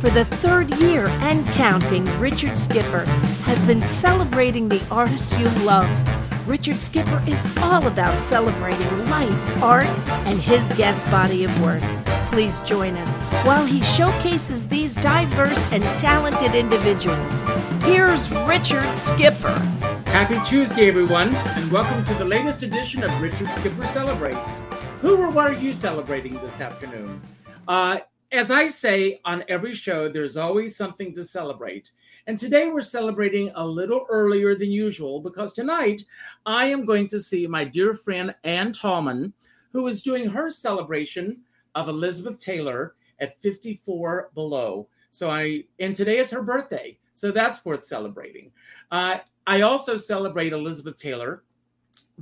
For the third year and counting, Richard Skipper has been celebrating the artists you love. Richard Skipper is all about celebrating life, art, and his guest body of work. Please join us while he showcases these diverse and talented individuals. Here's Richard Skipper. Happy Tuesday, everyone, and welcome to the latest edition of Richard Skipper Celebrates. Who or what are you celebrating this afternoon? Uh, as I say on every show, there's always something to celebrate. And today we're celebrating a little earlier than usual because tonight I am going to see my dear friend Ann Talman, who is doing her celebration of Elizabeth Taylor at 54 below. So I, and today is her birthday. So that's worth celebrating. Uh, I also celebrate Elizabeth Taylor.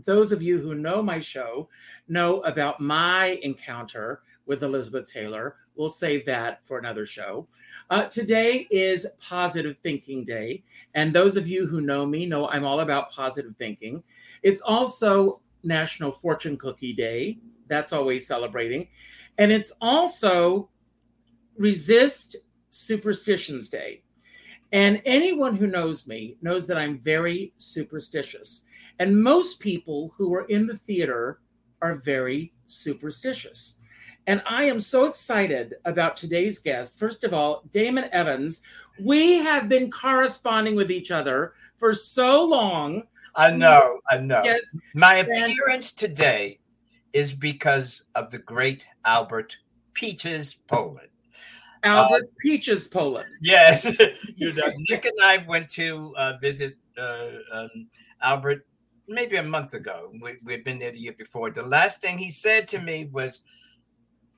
Those of you who know my show know about my encounter with Elizabeth Taylor. We'll save that for another show. Uh, today is Positive Thinking Day. And those of you who know me know I'm all about positive thinking. It's also National Fortune Cookie Day. That's always celebrating. And it's also Resist Superstitions Day. And anyone who knows me knows that I'm very superstitious. And most people who are in the theater are very superstitious. And I am so excited about today's guest. First of all, Damon Evans. We have been corresponding with each other for so long. I know, I know. Yes. My appearance today is because of the great Albert Peaches Poland. Albert uh, Peaches Poland. Yes. you know, Nick and I went to uh, visit uh, um, Albert maybe a month ago. We, we'd been there the year before. The last thing he said to me was,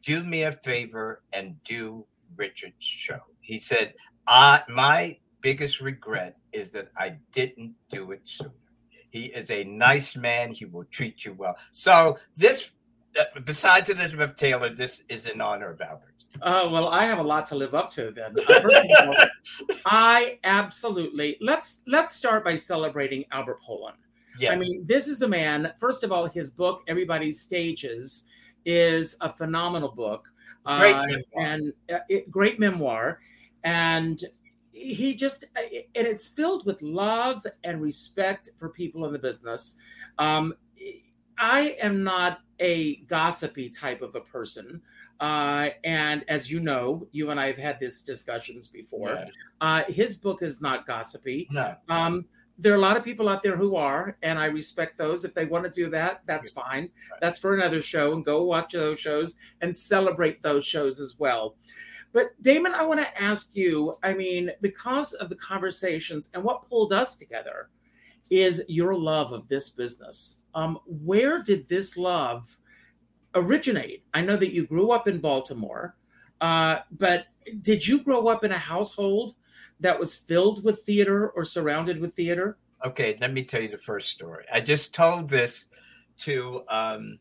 do me a favor and do Richard's show. He said, I, my biggest regret is that I didn't do it sooner. He is a nice man. He will treat you well. So this, uh, besides Elizabeth Taylor, this is in honor of Albert. Oh well, I have a lot to live up to then. I absolutely let's let's start by celebrating Albert Poland. Yes. I mean, this is a man. First of all, his book "Everybody's Stages" is a phenomenal book. Great uh, and uh, it, great memoir. And he just, uh, and it's filled with love and respect for people in the business. Um, I am not a gossipy type of a person. Uh, and as you know, you and I have had these discussions before. Yeah. Uh, his book is not gossipy. No. Um, there are a lot of people out there who are, and I respect those. If they want to do that, that's fine. That's for another show, and go watch those shows and celebrate those shows as well. But Damon, I want to ask you I mean, because of the conversations and what pulled us together is your love of this business. Um, where did this love originate? I know that you grew up in Baltimore, uh, but did you grow up in a household? That was filled with theater or surrounded with theater? Okay, let me tell you the first story. I just told this to um,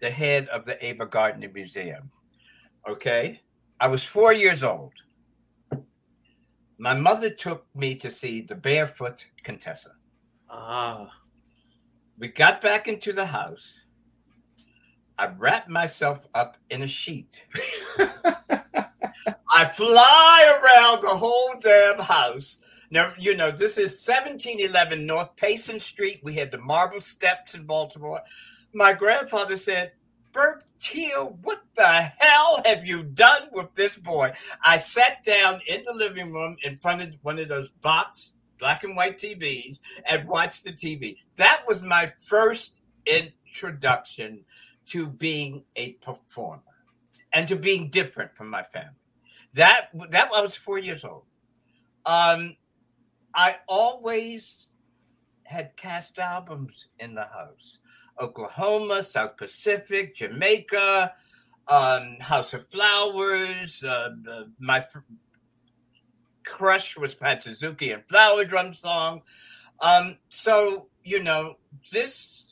the head of the Ava Gardner Museum. Okay, I was four years old. My mother took me to see the Barefoot Contessa. Ah. We got back into the house. I wrapped myself up in a sheet. I fly around the whole damn house. Now, you know, this is 1711 North Payson Street. We had the marble steps in Baltimore. My grandfather said, Bert Teal, what the hell have you done with this boy? I sat down in the living room in front of one of those box black and white TVs and watched the TV. That was my first introduction to being a performer and to being different from my family. That that I was four years old. Um, I always had cast albums in the house. Oklahoma, South Pacific, Jamaica, um, House of Flowers. Uh, my fr- crush was Pat Suzuki and Flower Drum Song. Um, so you know this,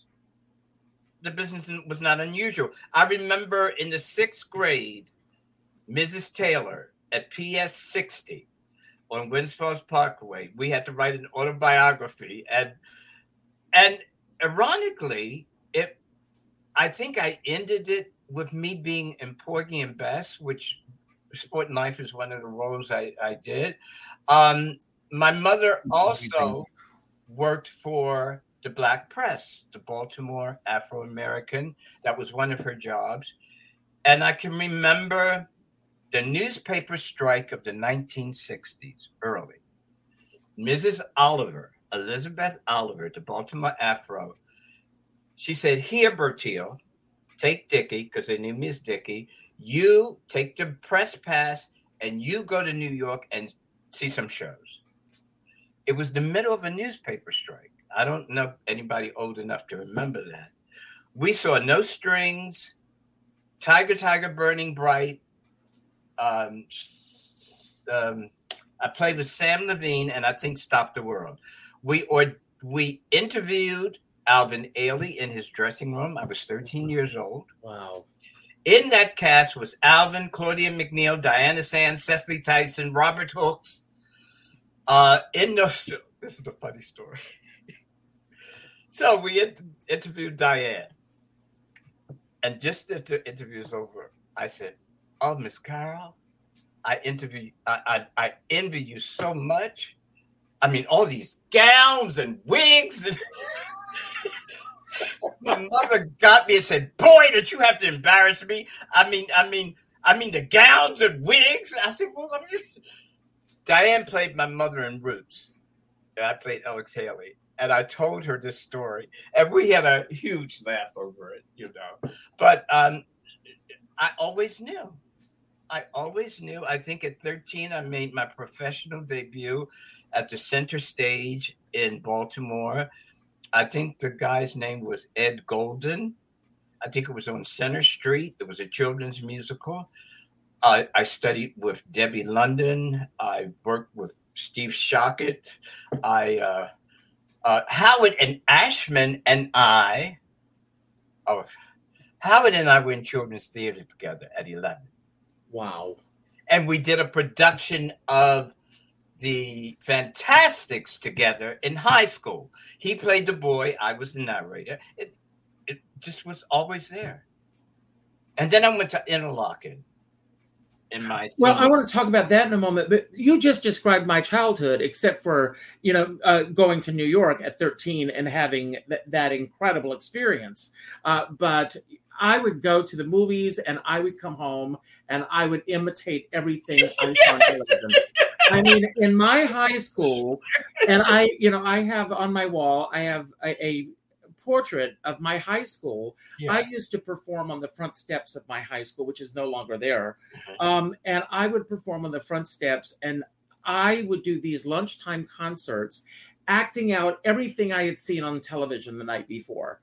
the business was not unusual. I remember in the sixth grade, Mrs. Taylor at PS 60 on Winspouse Parkway. We had to write an autobiography, and and ironically, it I think I ended it with me being in Porgy and Bess, which Sporting Life is one of the roles I, I did. Um, my mother also worked for the Black Press, the Baltimore Afro American. That was one of her jobs. And I can remember the newspaper strike of the 1960s, early. Mrs. Oliver, Elizabeth Oliver, the Baltimore Afro, she said, Here, Bertil, take Dickie, because they knew me as Dickie. You take the press pass and you go to New York and see some shows. It was the middle of a newspaper strike. I don't know anybody old enough to remember that. We saw No Strings, Tiger Tiger Burning Bright. Um, um, I played with Sam Levine and I think Stop the World. We or we interviewed Alvin Ailey in his dressing room. I was 13 years old. Wow. In that cast was Alvin, Claudia McNeil, Diana Sands, Cicely Tyson, Robert Hooks. Uh, in those, this is a funny story. So we inter- interviewed Diahann, and just as the interview is over, I said, "Oh, Miss Carroll, I interview, I, I, I envy you so much. I mean, all these gowns and wigs and." My mother got me and said, "Boy, did you have to embarrass me? I mean, I mean, I mean, the gowns and wigs." I said, "Well, I'm just." Diahann played my mother in Roots, and I played Alex Haley, and I told her this story, and we had a huge laugh over it, you know. But um, I always knew. I always knew. I think at 13, I made my professional debut at the center stage in Baltimore I think the guy's name was Ed Golden. I think it was on Center Street. It was a children's musical. I, I studied with Debbie London. I worked with Steve Shockett. I uh, uh, Howard and Ashman and I. Oh, Howard and I were in children's theater together at eleven. Wow! And we did a production of the Fantasticks together in high school. He played the boy, I was the narrator. It it just was always there. And then I went to Interlochen in my well i want to talk about that in a moment but you just described my childhood except for you know uh, going to new york at 13 and having th- that incredible experience. Uh, but i would go to the movies and i would come home and i would imitate everything on television. I mean, in my high school, and I, you know, I have on my wall, I have a, a portrait of my high school. Yeah. I used to perform on the front steps of my high school, which is no longer there. Um, and I would perform on the front steps, and I would do these lunchtime concerts, acting out everything I had seen on television the night before.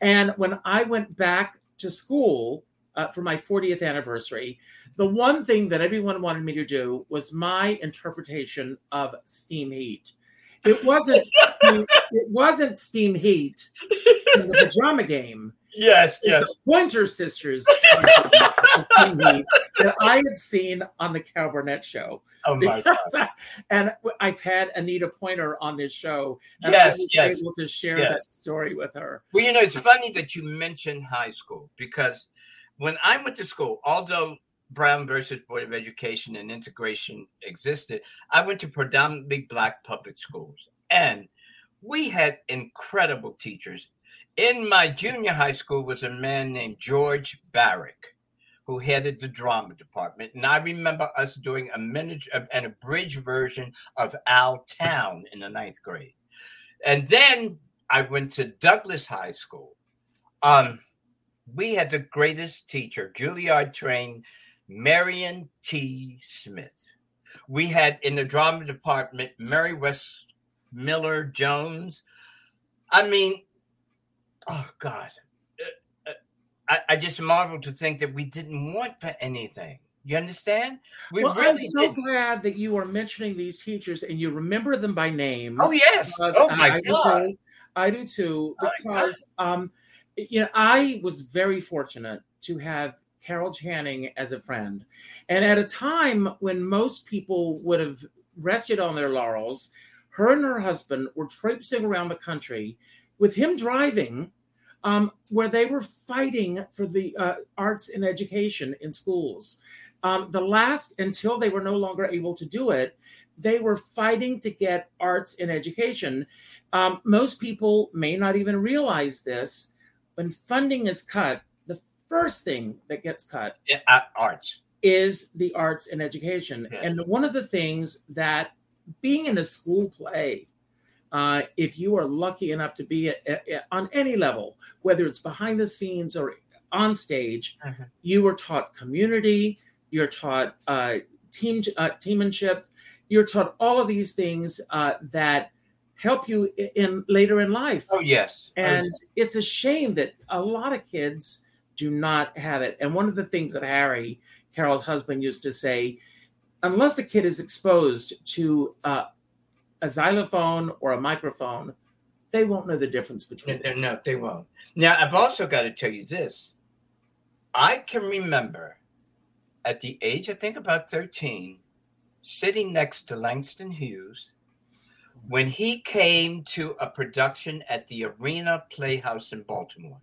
And when I went back to school uh, for my 40th anniversary, the one thing that everyone wanted me to do was my interpretation of steam heat. It wasn't steam, it wasn't steam heat in the pajama game. Yes, yes. Pointer Sisters that I had seen on the Carol Burnett show. Oh my god! I, and I've had Anita Pointer on this show. And yes, I was yes. Able to share yes. that story with her. Well, you know, it's funny that you mentioned high school because when I went to school, although Brown versus Board of Education and integration existed, I went to predominantly black public schools. And we had incredible teachers. In my junior high school was a man named George Barrick, who headed the drama department. And I remember us doing a miniature and a bridge version of Our Town in the ninth grade. And then I went to Douglass High School. Um, we had the greatest teacher, Juilliard trained Marion T. Smith. We had in the drama department Mary West Miller Jones. I mean, oh God, uh, uh, I, I just marvel to think that we didn't want for anything. You understand? We well, really I'm so didn't. glad that you are mentioning these teachers and you remember them by name. Oh yes. Oh my I, God. I do, I do too. Because um, you know, I was very fortunate to have Carol Channing as a friend. And at a time when most people would have rested on their laurels, her and her husband were traipsing around the country with him driving, um, where they were fighting for the uh, arts and education in schools. Um, the last, until they were no longer able to do it, they were fighting to get arts and education. Um, most people may not even realize this. When funding is cut, first thing that gets cut yeah, uh, arts is the arts and education. Yeah. And one of the things that being in a school play, uh, if you are lucky enough to be at, at- on any level, whether it's behind the scenes or on stage, Mhm. you are taught community, you're taught uh, team uh, teammanship, you're taught all of these things uh, that help you i- in later in life. Oh yes, Oh, And yes. it's a shame that a lot of kids do not have it. And one of the things that Harry, Carol's husband, used to say, unless a kid is exposed to uh, a xylophone or a microphone, they won't know the difference between No, them. no, they won't. Now, I've also got to tell you this. I can remember at the age, I think about 13, sitting next to Langston Hughes when he came to a production at the Arena Playhouse in Baltimore.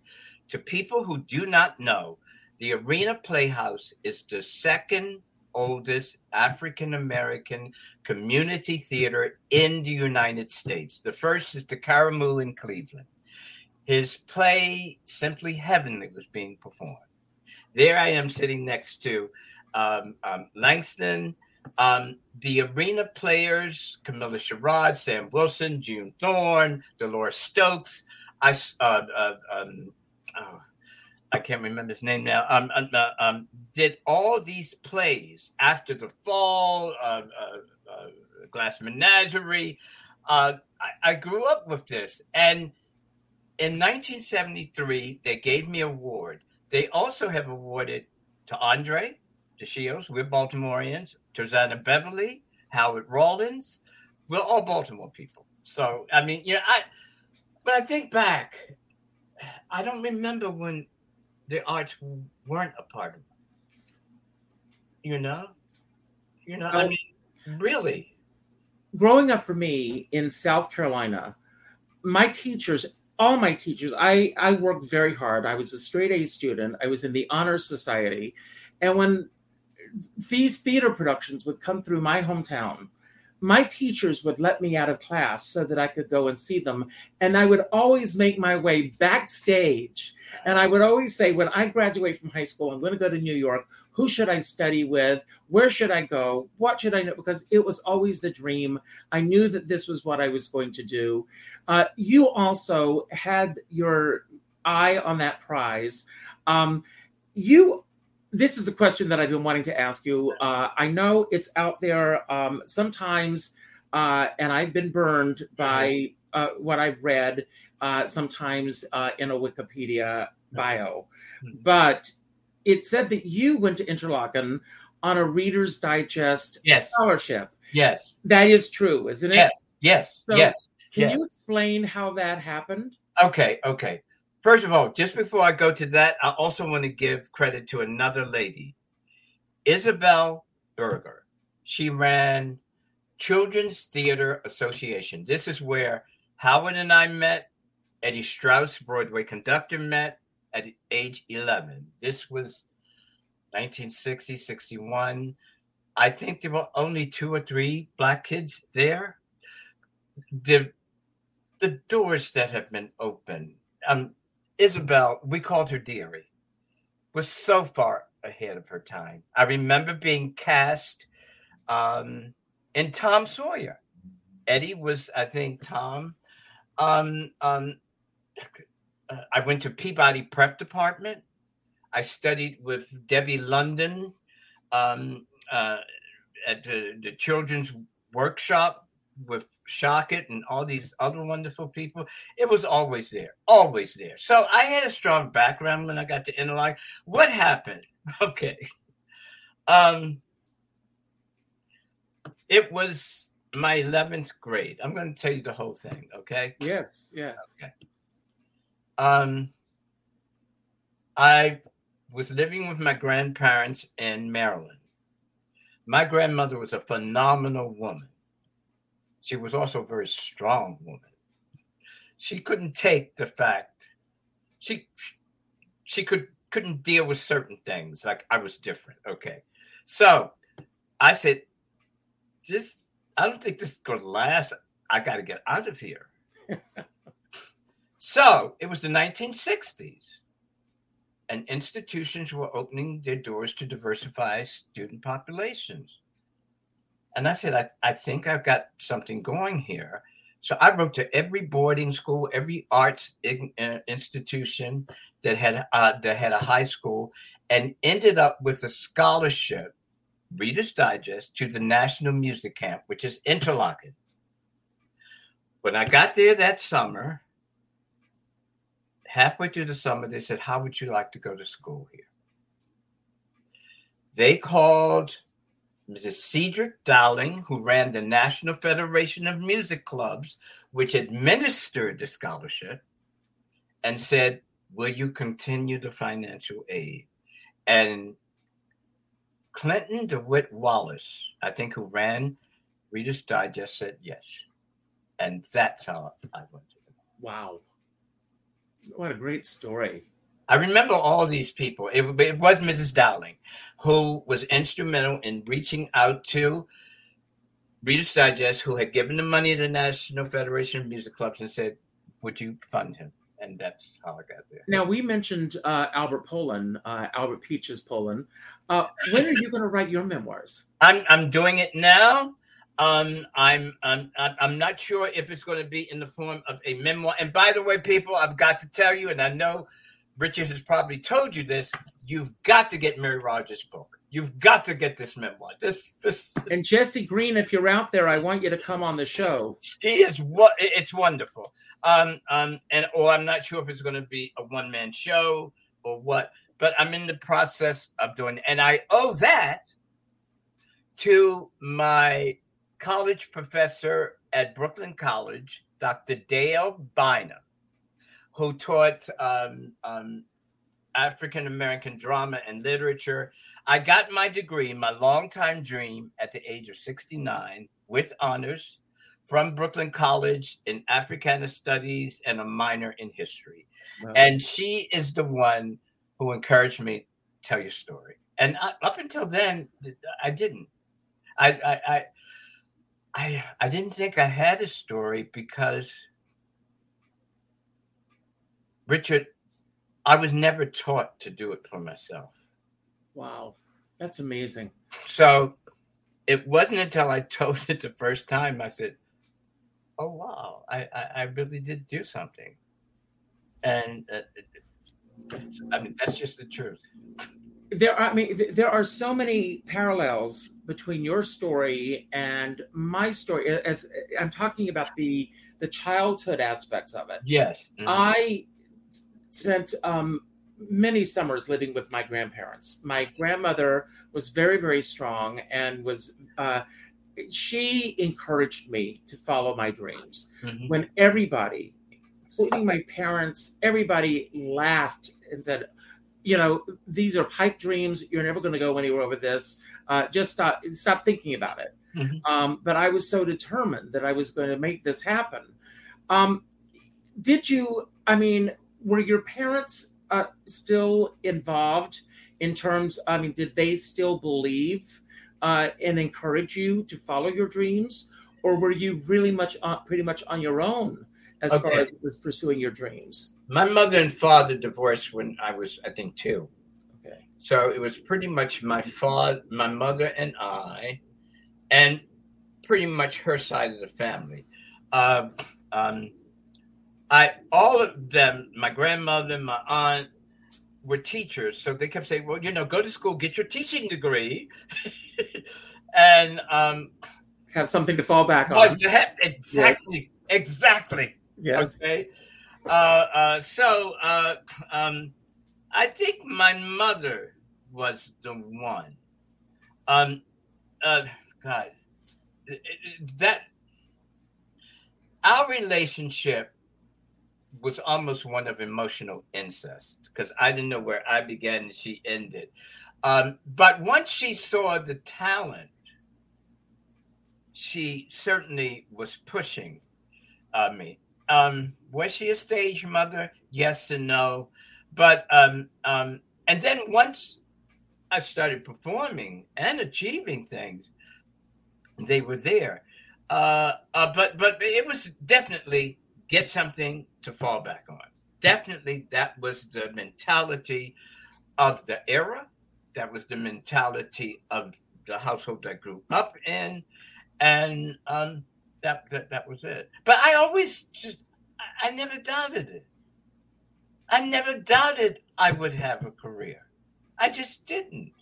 To people who do not know, the Arena Playhouse is the second oldest African American community theater in the United States. The first is the Karamu in Cleveland. His play, Simply Heavenly, was being performed. There I am sitting next to um, um, Langston, um, the arena players, Camilla Sherrod, Sam Wilson, June Thorne, Dolores Stokes. I, uh, uh, um, oh, I can't remember his name now. Um, um, uh, um, did all these plays after the fall, uh, uh, uh, Glass Menagerie. Uh, I, I grew up with this, and in 1973, they gave me an award. They also have awarded to Andre De Shields, we're Baltimoreans, Trazana Beverley, Howard Rollins. We're all Baltimore people. So, I mean, you know, I, but I think back, I don't remember when the arts weren't a part of it. You know? You know, I mean, really. growing up for me in South Carolina, my teachers, all my teachers, I, I worked very hard. I was a straight A student. I was in the Honor Society. And when these theater productions would come through my hometown, my teachers would let me out of class so that I could go and see them. And I would always make my way backstage. And I would always say, when I graduate from high school, I'm going to go to New York. Who should I study with? Where should I go? What should I know? Because it was always the dream. I knew that this was what I was going to do. Uh, you also had your eye on that prize. Um, you, this is a question that I've been wanting to ask you. Uh, I know it's out there um, sometimes, uh, and I've been burned by uh, what I've read uh, sometimes uh, in a Wikipedia bio, Mhm. but it said that you went to Interlochen on a Reader's Digest Yes. scholarship. Yes. That is true, isn't it? Yes. Yes. So- yes. Can yes. you explain how that happened? Okay, okay. First of all, just before I go to that, I also want to give credit to another lady, Isabel Berger. She ran Children's Theater Association. This is where Howard and I met. Eddie Strauss, Broadway conductor, met at age 11. This was 1960, 61. I think there were only two or three black kids there. The the doors that have been opened. Um, Isabel, we called her Dearie, was so far ahead of her time. I remember being cast um, in Tom Sawyer. Eddie was, I think, Tom. Um, um, I went to Peabody Prep Department. I studied with Debbie London um, uh, at the, the children's workshop with Shockett and all these other wonderful people. It was always there, always there. So I had a strong background when I got to Interlock. What happened? Okay. Um, it was my 11th grade. I'm going to tell you the whole thing, okay? Yes, yeah. Okay. Um, I was living with my grandparents in Maryland. My grandmother was a phenomenal woman. She was also a very strong woman. She couldn't take the fact she she could couldn't deal with certain things like I was different. Okay. So I said, "This, I don't think this is going to last. I got to get out of here." so it was the 1960s, and institutions were opening their doors to diversify student populations. And I said, I, I think I've got something going here. So I wrote to every boarding school, every arts in, uh, institution that had uh, that had a high school, and ended up with a scholarship, Reader's Digest, to the National Music Camp, which is Interlochen. When I got there that summer, halfway through the summer, they said, "How would you like to go to school here?" They called Mrs. Cedric Dowling, who ran the National Federation of Music Clubs, which administered the scholarship, and said, Will you continue the financial aid? And Clinton DeWitt Wallace, I think, who ran Reader's Digest, said yes. And that's how I went. Wow. What a great story. I remember all these people. It, it, was Mrs. Dowling who was instrumental in reaching out to Reader's Digest, who had given the money to the National Federation of Music Clubs and said, Would you fund him? And that's how I got there. Now, we mentioned uh, Albert Poland, uh, Albert Peaches Poland. Uh, when are you going to write your memoirs? I'm, I'm doing it now. Um, I'm, I'm I'm not sure if it's going to be in the form of a memoir. And by the way, people, I've got to tell you, and I know Richard has probably told you this. You've got to get Mary Rodgers' book. You've got to get this memoir. This, this, this. And Jesse Green, if you're out there, I want you to come on the show. He is what it's wonderful. Um, um, and or I'm not sure if it's going to be a one man show or what, but I'm in the process of doing, and I owe that to my college professor at Brooklyn College, Dr. Dale Bynum who taught um, um, African American drama and literature. I got my degree, my longtime dream, at the age of 69 with honors from Brooklyn College in Africana Studies and a minor in history. Wow. And she is the one who encouraged me to tell your story. And I, up until then, I didn't. I, I, I, I, I didn't think I had a story because Richard, I was never taught to do it for myself. Wow, that's amazing. So it wasn't until I told it the first time I said, "Oh wow, I I, I really did do something," and uh, I mean that's just the truth. There, are, I mean, there are so many parallels between your story and my story. As I'm talking about the the childhood aspects of it. Yes, mm-hmm. I spent um, many summers living with my grandparents. My grandmother was very, very strong and was. Uh, she encouraged me to follow my dreams. Mm-hmm. When everybody, including my parents, everybody laughed and said, "You know, these are pipe dreams. You're never going to go anywhere with this. Uh, just stop, stop thinking about it." Mm-hmm. Um, but I was so determined that I was going to make this happen. Um, did you? I mean, were your parents uh, still involved in terms? I mean, did they still believe uh, and encourage you to follow your dreams, or were you really much on, pretty much on your own as okay. far as pursuing your dreams? My mother and father divorced when I was, I think, two. Okay. So it was pretty much my father, my mother, and I, and pretty much her side of the family. Uh, um, I all of them, my grandmother, and my aunt, were teachers, so they kept saying, "Well, you know, go to school, get your teaching degree, and um, have something to fall back on." exactly, yes. exactly. Yes. Okay. Uh, uh, so uh, um, I think my mother was the one. Um, uh, God, that our relationship was almost one of emotional incest because I didn't know where I began and she ended. Um, but once she saw the talent, she certainly was pushing uh, me. Um, was she a stage mother? Yes and no. But um, um, and then once I started performing and achieving things, they were there. Uh, uh, but but it was definitely get something to fall back on. Definitely, that was the mentality of the era. That was the mentality of the household I grew up in, and um, that, that that was it. But I always just I never doubted it. I never doubted I would have a career. I just didn't.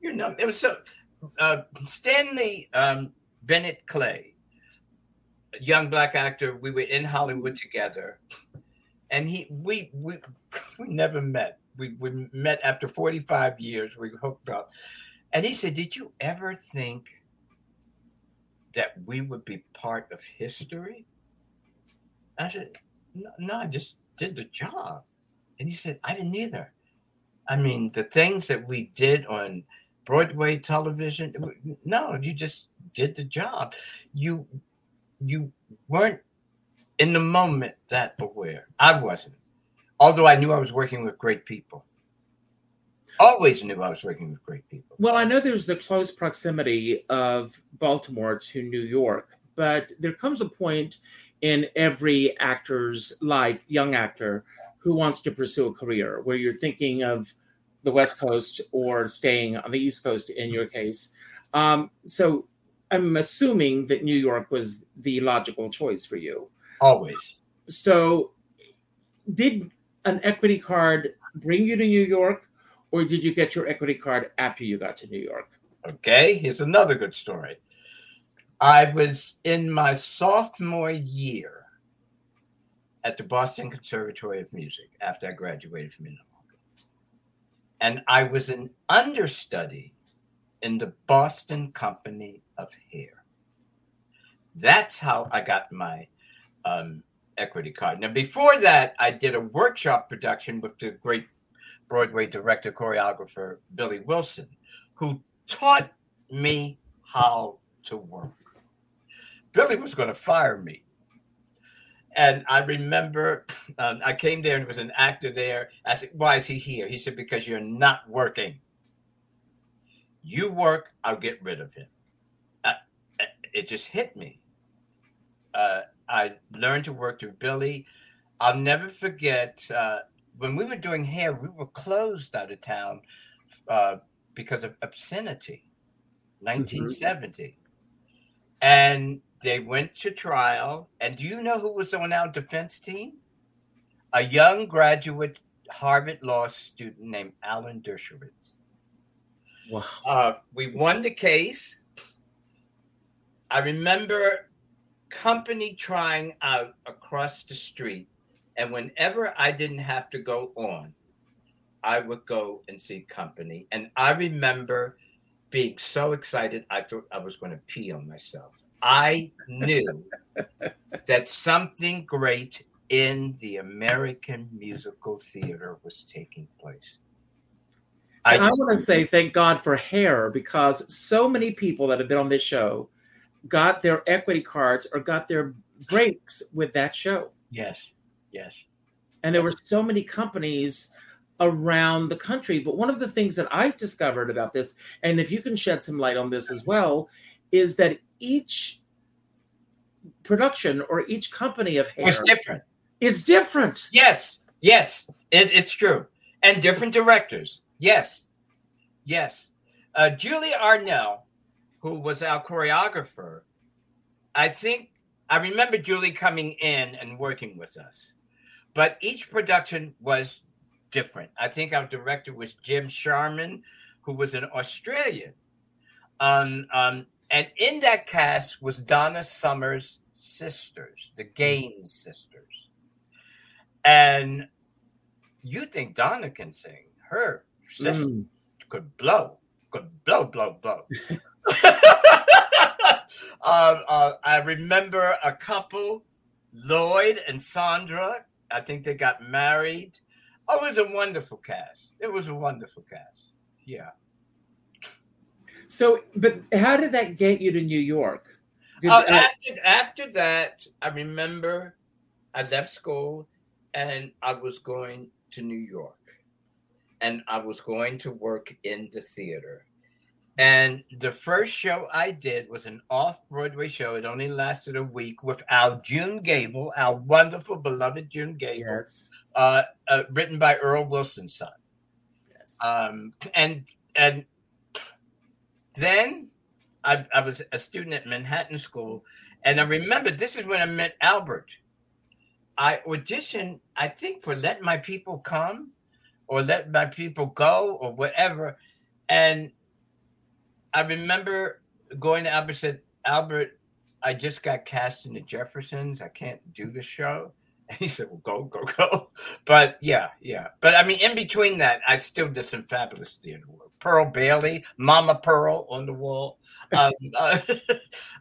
You know, it was so. Uh, Stanley um, Bennett Clay, young black actor. We were in Hollywood mm-hmm. together, and he we we we never met. We we met after forty five years. We hooked up, and he said, "Did you ever think that we would be part of history?" I said, "No, no I just did the job." And he said, "I didn't either." I mean, the things that we did on Broadway television, no, you just did the job. You you weren't in the moment that aware. I wasn't. Although I knew I was working with great people. Always knew I was working with great people. Well, I know there's the close proximity of Baltimore to New York, but there comes a point in every actor's life, young actor, who wants to pursue a career where you're thinking of the West Coast or staying on the East Coast in your case. Um, so I'm assuming that New York was the logical choice for you. Always. So, did an equity card bring you to New York, or did you get your equity card after you got to New York? Okay, here's another good story. I was in my sophomore year at the Boston Conservatory of Music after I graduated from Illinois. And I was an understudy in the Boston Company of Hair. That's how I got my um, equity card. Now, before that, I did a workshop production with the great Broadway director, choreographer Billy Wilson, who taught me how to work. Billy was going to fire me. And I remember um, I came there and there was an actor there. I said, Why is he here? He said, Because you're not working. You work, I'll get rid of him. I, it just hit me. Uh, I learned to work through Billy. I'll never forget uh, when we were doing hair, we were closed out of town uh, because of obscenity, 1970. Mm-hmm. And they went to trial. And do you know who was on our defense team? A young graduate Harvard Law student named Alan Dershowitz. Wow. Uh, we won the case. I remember company trying out across the street. And whenever I didn't have to go on, I would go and see company. And I remember being so excited, I thought I was going to pee on myself. I knew that something great in the American musical theater was taking place. I, I want to say thank God for hair because so many people that have been on this show got their equity cards or got their breaks with that show. Yes, yes. And there were so many companies around the country. But one of the things that I've discovered about this, and if you can shed some light on this as well, is that each production or each company of hair is different. Is different. Yes, yes, it, it's true, and different directors. Yes, yes. Uh, Julie Arenal, who was our choreographer, I think I remember Julie coming in and working with us, but each production was different. I think our director was Jim Sharman, who was an Australian. Um, um, and in that cast was Donna Summer's sisters, the Gaines sisters. And you think Donna can sing. Her sister mm. could blow, could blow, blow, blow. uh, uh, I remember a couple, Lloyd and Sandra. I think they got married. Oh, it was a wonderful cast. It was a wonderful cast. Yeah. So, but how did that get you to New York? Uh, after after that, I remember I left school and I was going to New York, and I was going to work in the theater. And the first show I did was an off Broadway show. It only lasted a week with our June Gable, our wonderful, beloved June Gable, Yes. uh, uh, written by Earl Wilson's son. Yes. Um, and and then I, I was a student at Manhattan School, and I remember this is when I met Albert. I auditioned, I think, for Let My People Come or Let My People Go or whatever. And I remember going to Albert said, Albert, I just got cast in the Jeffersons. I can't do the show. And he said, Well, go, go, go. But yeah, yeah. But I mean, in between that, I still did some fabulous theater work. Pearl Bailey, Mama Pearl on the wall. Um, uh,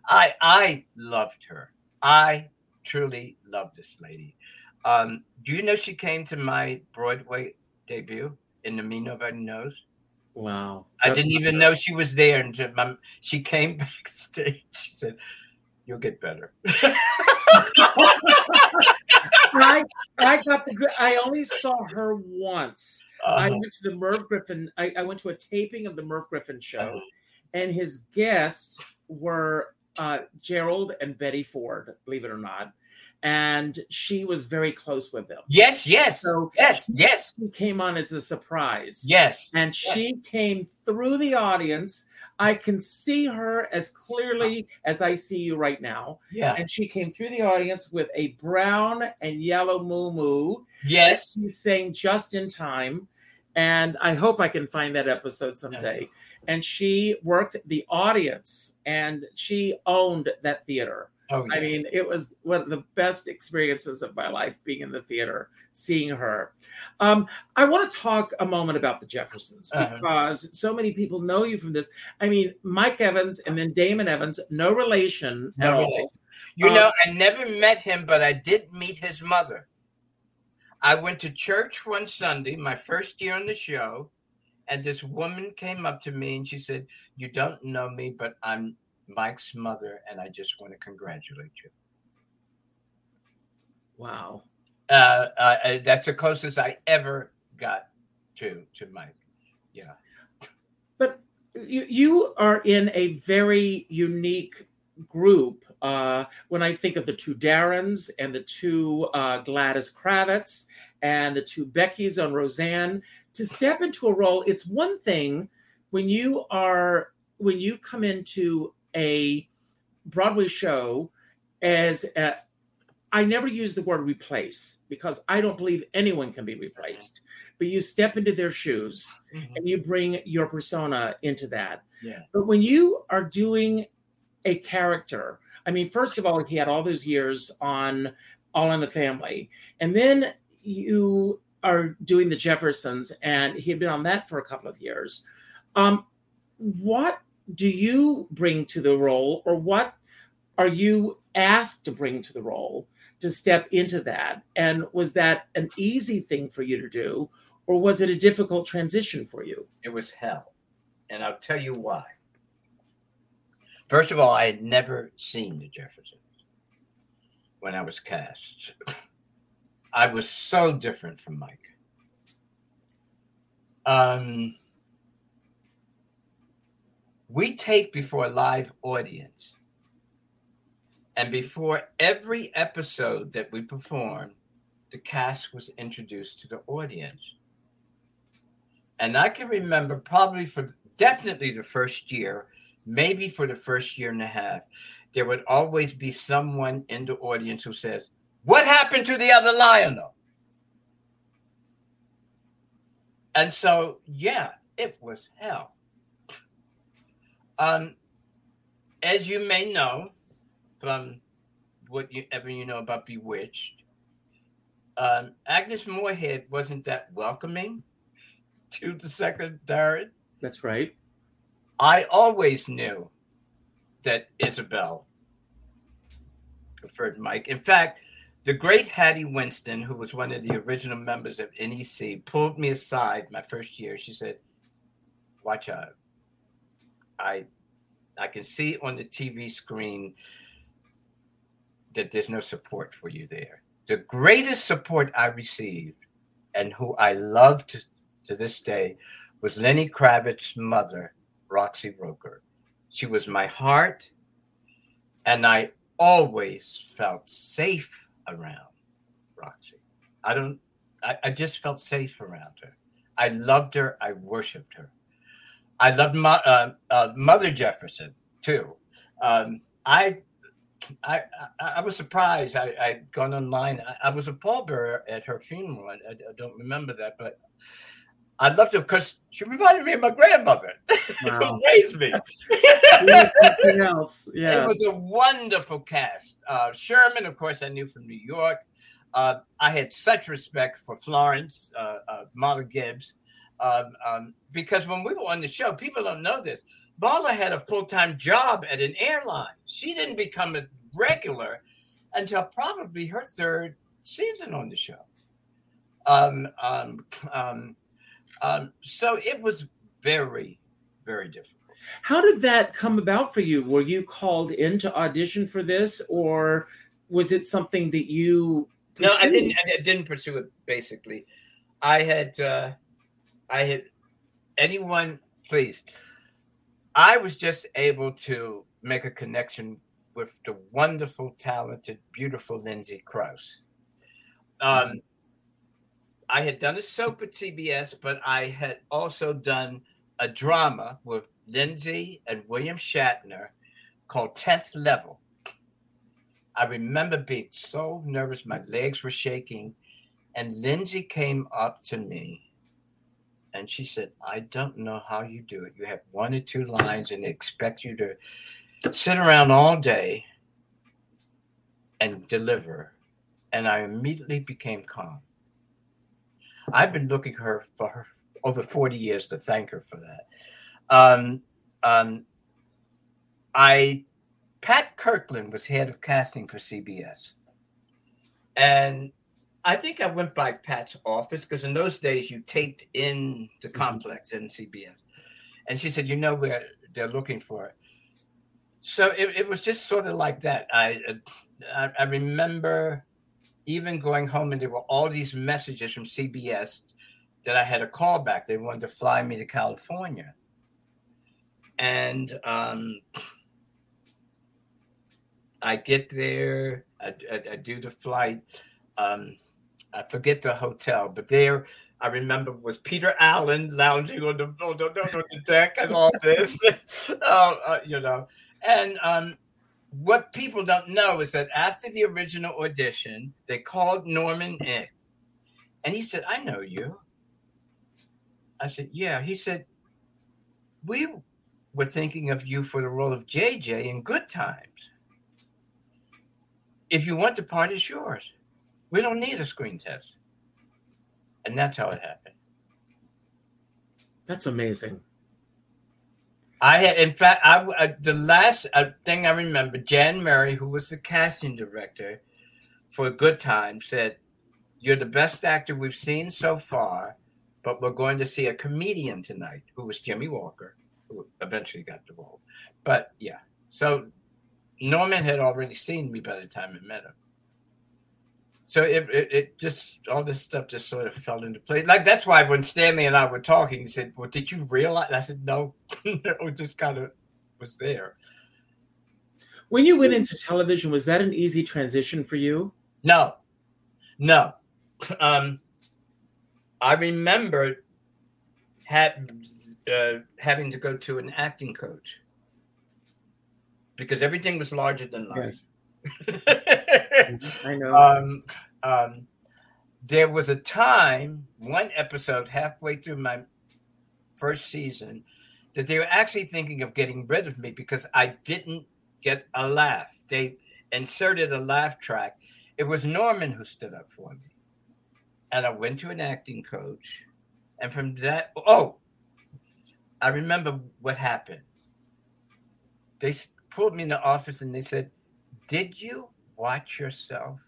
I I loved her. I truly loved this lady. Um, do you know she came to my Broadway debut in the Me Nobody Knows? Wow. I didn't even know she was there until my, she came backstage. She said, "You'll get better." I, I got the. I only saw her once. I Uh, went to the Merv Griffin. I, I went to a taping of the Merv Griffin show, Uh-huh. and his guests were uh, Gerald and Betty Ford. Believe it or not, and she was very close with them. yes, yes, So yes, yes, she came on as a surprise. yes. and she came through the audience. I can see her as clearly as I see you right now. Yeah. And she came through the audience with a brown and yellow moo moo. Yes. She sang just in time. And I hope I can find that episode someday. And she worked the audience and she owned that theater. Oh, I mean, it was one of the best experiences of my life being in the theater, seeing her. Um, I want to talk a moment about the Jeffersons Uh-huh. because so many people know you from this. I mean, Mike Evans and then Damon Evans, no relation No at all. You Um, know, I never met him, but I did meet his mother. I went to church one Sunday, my first year on the show, and this woman came up to me and she said, You don't know me, but I'm Mike's mother, and I just want to congratulate you. Wow. Uh, uh, uh, that's the closest I ever got to to Mike. Yeah. But you, you are in a very unique group. Uh, when I think of the two Darrens and the two uh, Gladys Kravitz and the two Beckys on Roseanne, to step into a role, it's one thing when you are when you come into a Broadway show as a, I never use the word replace because I don't believe anyone can be replaced. But you step into their shoes and you bring your persona into that. Yeah. But when you are doing a character, I mean, first of all, he had all those years on All in the Family, and then you are doing the Jeffersons, and he had been on that for a couple of years. Um, what do you bring to the role, or what are you asked to bring to the role to step into that? And was that an easy thing for you to do, or was it a difficult transition for you? It was hell. And I'll tell you why. First of all, I had never seen the Jeffersons when I was cast. I was so different from Mike. Um, we take before a live audience. And before every episode that we performed, the cast was introduced to the audience. And I can remember probably for definitely the first year, maybe for the first year and a half, there would always be someone in the audience who says, What happened to the other Lionel? And so, yeah, it was hell. Um, as you may know from what you ever you know about Bewitched, um, Agnes Moorehead wasn't that welcoming to the second Darren. That's right. I always knew that Isabel preferred Mike. In fact, the great Hattie Winston, who was one of the original members of NEC, pulled me aside my first year. She said, "Watch out! I, I can see on the TV screen that there's no support for you there. The greatest support I received, and who I loved to this day was Lenny Kravitz's mother, Roxy Roker. She was my heart, and I always felt safe around Roxy. I don't, I, I just felt safe around her. I loved her. I worshiped her. I loved my, uh, uh, Mother Jefferson too. Um, I, I, I was surprised. I, I'd gone online. I, I was a pallbearer at her funeral. I, I, don't remember that, but I loved her because she reminded me of my grandmother wow. who raised me. Nothing else. Yeah. It was a wonderful cast. Uh, Sherman, of course, I knew from New York. Uh, I had such respect for Florence, uh, uh, Marla Gibbs, um, um, because when we were on the show, people don't know this. Marla had a full time job at an airline. She didn't become a regular until probably her third season on the show. Um, um, um, um, so it was very, very difficult. How did that come about for you? Were you called in to audition for this, or was it something that you? Pursued? No, I didn't. I didn't pursue it. Basically, I had, uh, I had anyone. Please, I was just able to make a connection with the wonderful, talented, beautiful Lindsay Crouse. Um, I had done a soap at CBS, but I had also done a drama with Lindsay and William Shatner called 10th Level. I remember being so nervous, my legs were shaking. And Lindsay came up to me and she said, I don't know how you do it. You have one or two lines and expect you to sit around all day and deliver. And I immediately became calm. I've been looking her for her over 40 years to thank her for that. Um, um, I Pat Kirkland was head of casting for CBS, and I think I went by Pat's office because in those days you taped in the mm-hmm. complex in CBS, and she said, "You know where they're looking for it." So it, it was just sort of like that. I, I I remember even going home and there were all these messages from CBS that I had a call back. They wanted to fly me to California. And um, I get there, I, I, I do the flight. Um, I forget the hotel, but there I remember was Peter Allen lounging on the, on the, on the deck and all this, uh, uh, you know. And um, what people don't know is that after the original audition, they called Norman in. And he said, I know you. I said, Yeah. He said, We were thinking of you for the role of JJ in Good Times. If you want the part, it's yours. We don't need a screen test. And that's how it happened. That's amazing. I had, in fact, I, uh, the last uh, thing I remember, Jan Murray, who was the casting director for Good Time, said, "You're the best actor we've seen so far, but we're going to see a comedian tonight, who was Jimmie Walker, who eventually got the role." But yeah, so Norman had already seen me by the time I met him so it, it, it, just all this stuff just sort of fell into place. Like that's why when Stanley and I were talking, he said, "Well, did you realize?" I said, "No, it just kind of was there." When you went into television, was that an easy transition for you? No, no. Um, I remember had, uh, having to go to an acting coach because everything was larger than life. Yes. I know. Um, um, there was a time, one episode halfway through my first season, that they were actually thinking of getting rid of me because I didn't get a laugh. They inserted a laugh track. It was Norman who stood up for me. And I went to an acting coach. And from that, oh, I remember what happened. They pulled me in the office and they said, did you watch yourself?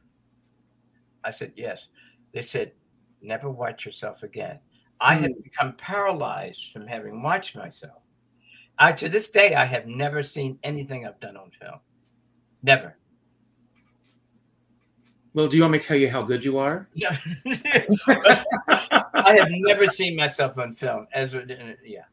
I said, Yes. They said, Never watch yourself again. I had hmm. become paralyzed from having watched myself. I, to this day, I have never seen anything I've done on film. Never. Well, do you want me to tell you how good you are? I have never seen myself on film as a, yeah.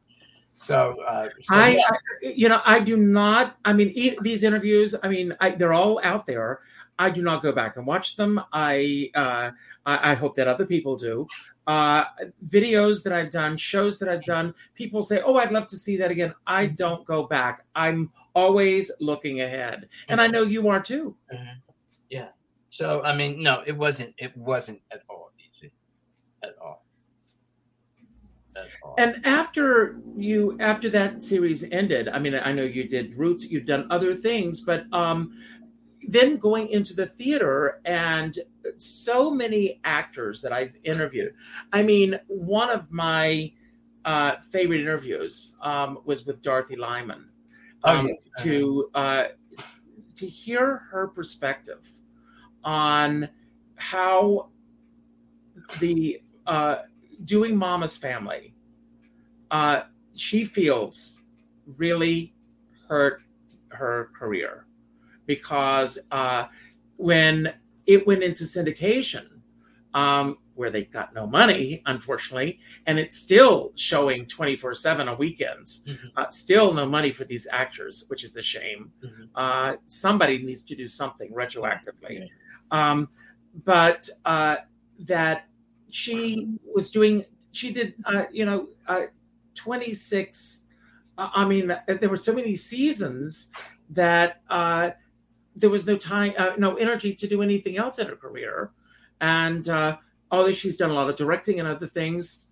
So, uh, so I, yeah. I, you know, I do not. I mean, e- these interviews. I mean, I, they're all out there. I do not go back and watch them. I, uh, I, I hope that other people do. Uh, videos that I've done, shows that I've done. People say, "Oh, I'd love to see that again." I don't go back. I'm always looking ahead, and I know you are too. Mhm. Yeah. So I mean, no, it wasn't. It wasn't at all easy, at all. And after you, after that series ended, I mean, I know you did Roots, you've done other things, but um, then going into the theater and so many actors that I've interviewed. I mean, one of my uh, favorite interviews um, was with Dorothy Lyman. Oh, Um, yeah. To uh, to hear her perspective on how the uh, doing Mama's Family, uh, she feels really hurt her career because uh, when it went into syndication, um, where they got no money, unfortunately, and it's still showing 24 7 on weekends, Mhm. uh, still no money for these actors, which is a shame. Mhm. Uh, somebody needs to do something retroactively. Um, but uh, that she was doing, she did, uh, you know, uh, 26. Uh, I mean, uh, there were so many seasons that uh, there was no time, uh, no energy to do anything else in her career. And uh, although she's done a lot of directing and other things,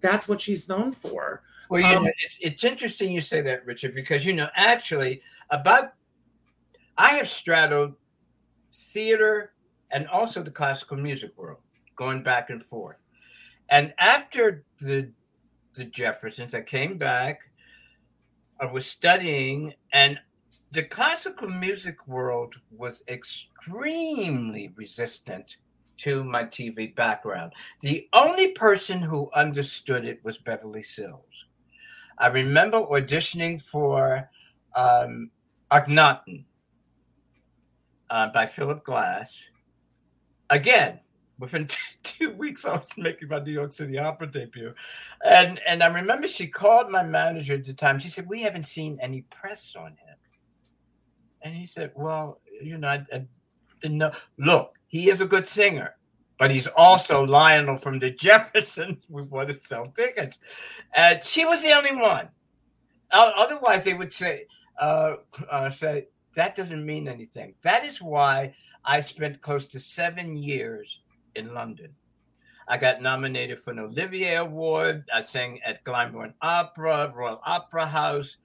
that's what she's known for. Well, you Um, know, it's, it's interesting you say that, Richard, because you know, actually, about I have straddled theater and also the classical music world, going back and forth. And after the the Jeffersons, I came back. I was studying, and the classical music world was extremely resistant to my TV background. The only person who understood it was Beverly Sills. I remember auditioning for um, Akhenaten uh, by Philip Glass. Again, within two weeks, I was making my New York City Opera debut, and and I remember she called my manager at the time. She said, "We haven't seen any press on him," and he said, "Well, you know, I, I didn't know. Look, he is a good singer." But he's also Lionel from the Jeffersons. We want to sell tickets. And she was the only one. Otherwise, they would say, uh, uh, say, that doesn't mean anything. That is why I spent close to seven years in London. I got nominated for an Olivier Award. I sang at Glyndebourne Opera, Royal Opera House,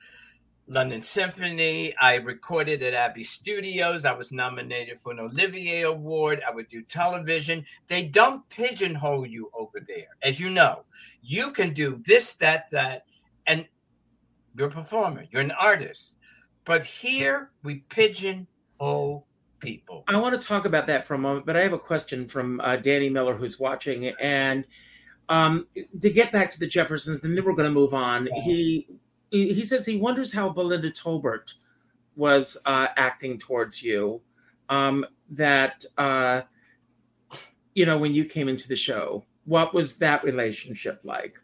London Symphony. I recorded at Abbey Studios. I was nominated for an Olivier Award. I would do television. They don't pigeonhole you over there. As you know, you can do this, that, that, and you're a performer, you're an artist. But here we pigeonhole people. I want to talk about that for a moment, but I have a question from uh, Danny Miller who's watching. And um, to get back to the Jeffersons, and then we're going to move on. He he he says he wonders how Berlinda Tolbert was uh, acting towards you. Um, that uh, you know when you came into the show, what was that relationship like?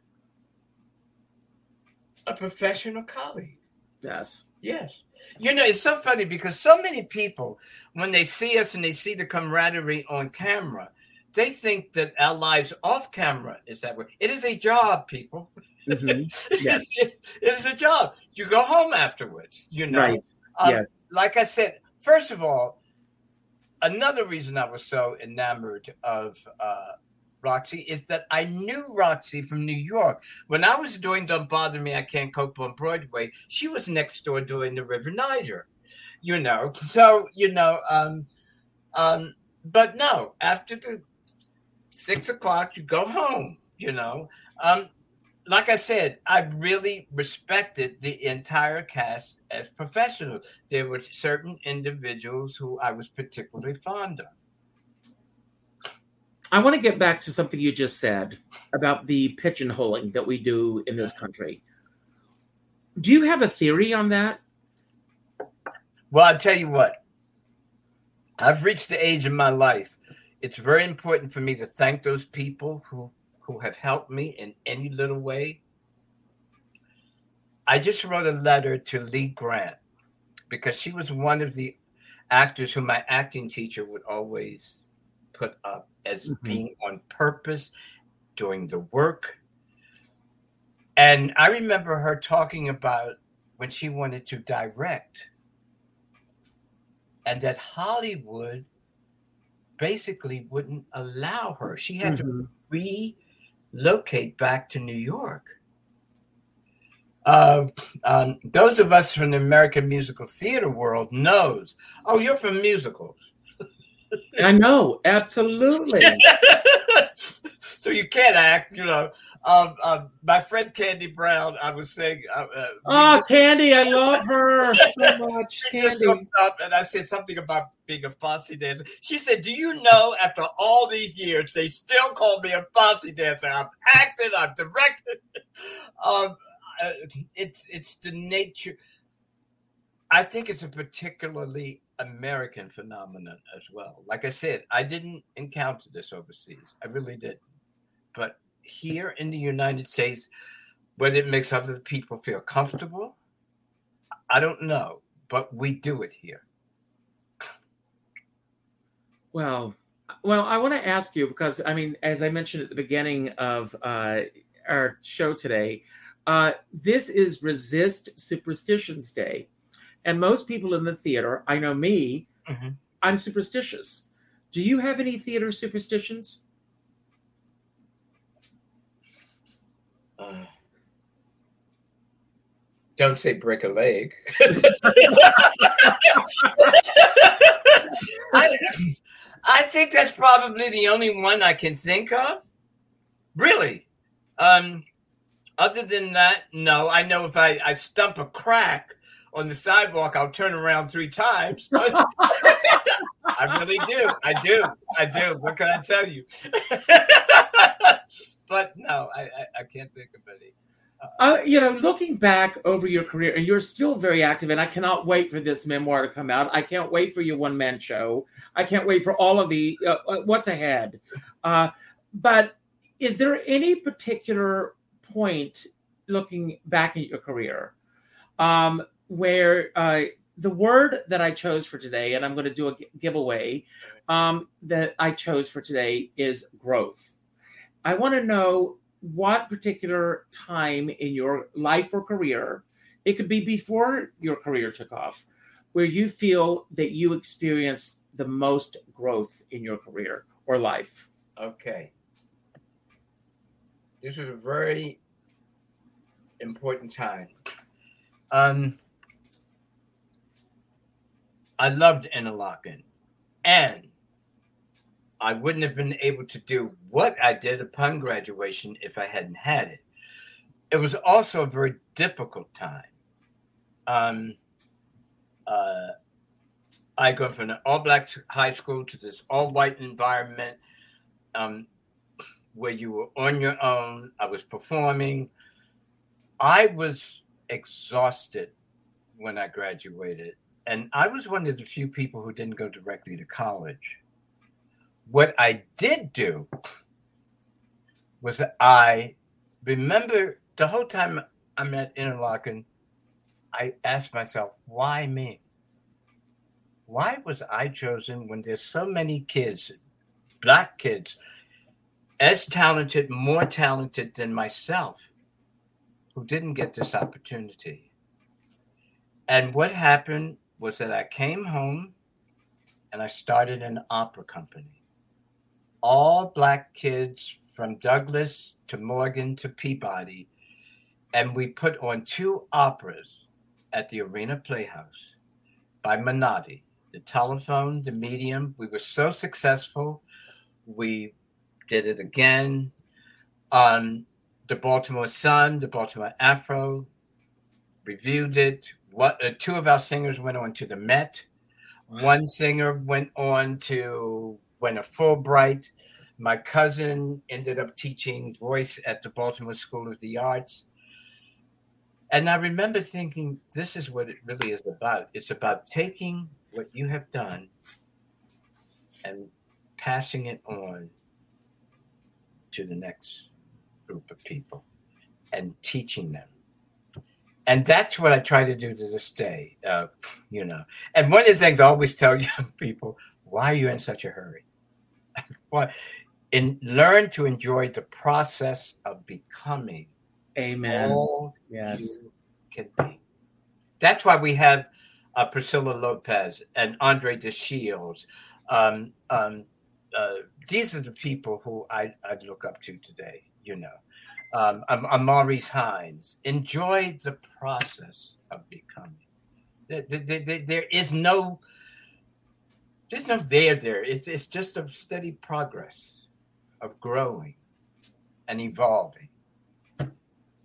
A professional colleague. Yes. Yes. You know, it's so funny because so many people, when they see us and they see the camaraderie on camera, they think that our lives off camera is that way. It is a job, people. Mhm. Yes. it is a job. You go home afterwards, you know. Right. Um, Yes. Like I said, first of all, another reason I was so enamored of uh, Roxie is that I knew Roxie from New York. When I was doing Don't Bother Me, I Can't Cope on Broadway, she was next door doing the River Niger, you know. So, you know, um, um, but no, after the six o'clock, you go home, you know. Um, like I said, I really respected the entire cast as professionals. There were certain individuals who I was particularly fond of. I want to get back to something you just said about the pigeonholing that we do in this country. Do you have a theory on that? Well, I'll tell you what, I've reached the age in my life it's very important for me to thank those people who who have helped me in any little way. I just wrote a letter to Lee Grant because she was one of the actors who my acting teacher would always put up as mm-hmm. being on purpose, doing the work. And I remember her talking about when she wanted to direct, and that Hollywood basically wouldn't allow her. She had mm-hmm. to relocate back to New York. Uh, um, those of us from the American musical theater world knows. Oh, you're from musicals. I know, absolutely. so you can't act, you know. Um, um, my friend Candy Brown, I was saying. Uh, oh, just, Candy, I love her so much. Candy. Up and I said something about being a Fosse dancer. She said, "Do you know? After all these years, they still call me a Fosse dancer. I've acted, I've directed. um, uh, it's it's the nature. I think it's a particularly American phenomenon as well. Like I said, I didn't encounter this overseas. I really didn't. But here in the United States, whether it makes other people feel comfortable, I don't know. But we do it here. Well, well, I want to ask you because I mean, as I mentioned at the beginning of uh, our show today, uh, this is Resist Superstitions Day. And most people in the theater, I know me, mm-hmm. I'm superstitious. Do you have any theater superstitions? Uh, don't say break a leg. I, I think that's probably the only one I can think of. Really. Um, other than that, no. I know if I, I stump a crack on the sidewalk, I'll turn around three times. I really do. I do. I do. What can I tell you? but no, I, I, I, can't think of any. Uh, you know, looking back over your career, and you're still very active, and I cannot wait for this memoir to come out. I can't wait for your one man show. I can't wait for all of the uh, uh, what's ahead. Uh, but is there any particular point looking back at your career um, where uh, the word that I chose for today, and I'm going to do a giveaway um, that I chose for today is growth. I want to know what particular time in your life or career, it could be before your career took off, where you feel that you experienced the most growth in your career or life. Okay. This is a very important time. Um, I loved Interlochen, and I wouldn't have been able to do what I did upon graduation if I hadn't had it. It was also a very difficult time. Um, uh, I go from an all black high school to this all white environment um, where you were on your own. I was performing. I was exhausted when I graduated, and I was one of the few people who didn't go directly to college. What I did do was I remember the whole time I'm at Interlochen, I asked myself, why me? Why was I chosen when there's so many kids, black kids, as talented, more talented than myself? who didn't get this opportunity. And what happened was that I came home and I started an opera company. All black kids from Douglass to Morgan to Peabody. And we put on two operas at the Arena Playhouse by Menotti, the telephone, the medium. We were so successful. We did it again. Um, the Baltimore Sun, the Baltimore Afro reviewed it. What uh, two of our singers went on to the Met. One singer went on to win a Fulbright. My cousin ended up teaching voice at the Baltimore School of the Arts. And I remember thinking, this is what it really is about. It's about taking what you have done and passing it on to the next group of people and teaching them. And that's what I try to do to this day, uh, you know. And one of the things I always tell young people, why are you in such a hurry? well, and learn to enjoy the process of becoming Amen. all Yes. you can be. That's why we have uh, Priscilla Lopez and Andre De Shields. Um, um, uh, these are the people who I, I look up to today, you know. Um, Maurice Hines. Enjoy the process of becoming. There, there, there is no, there's no there there. It's, it's just a steady progress of growing and evolving.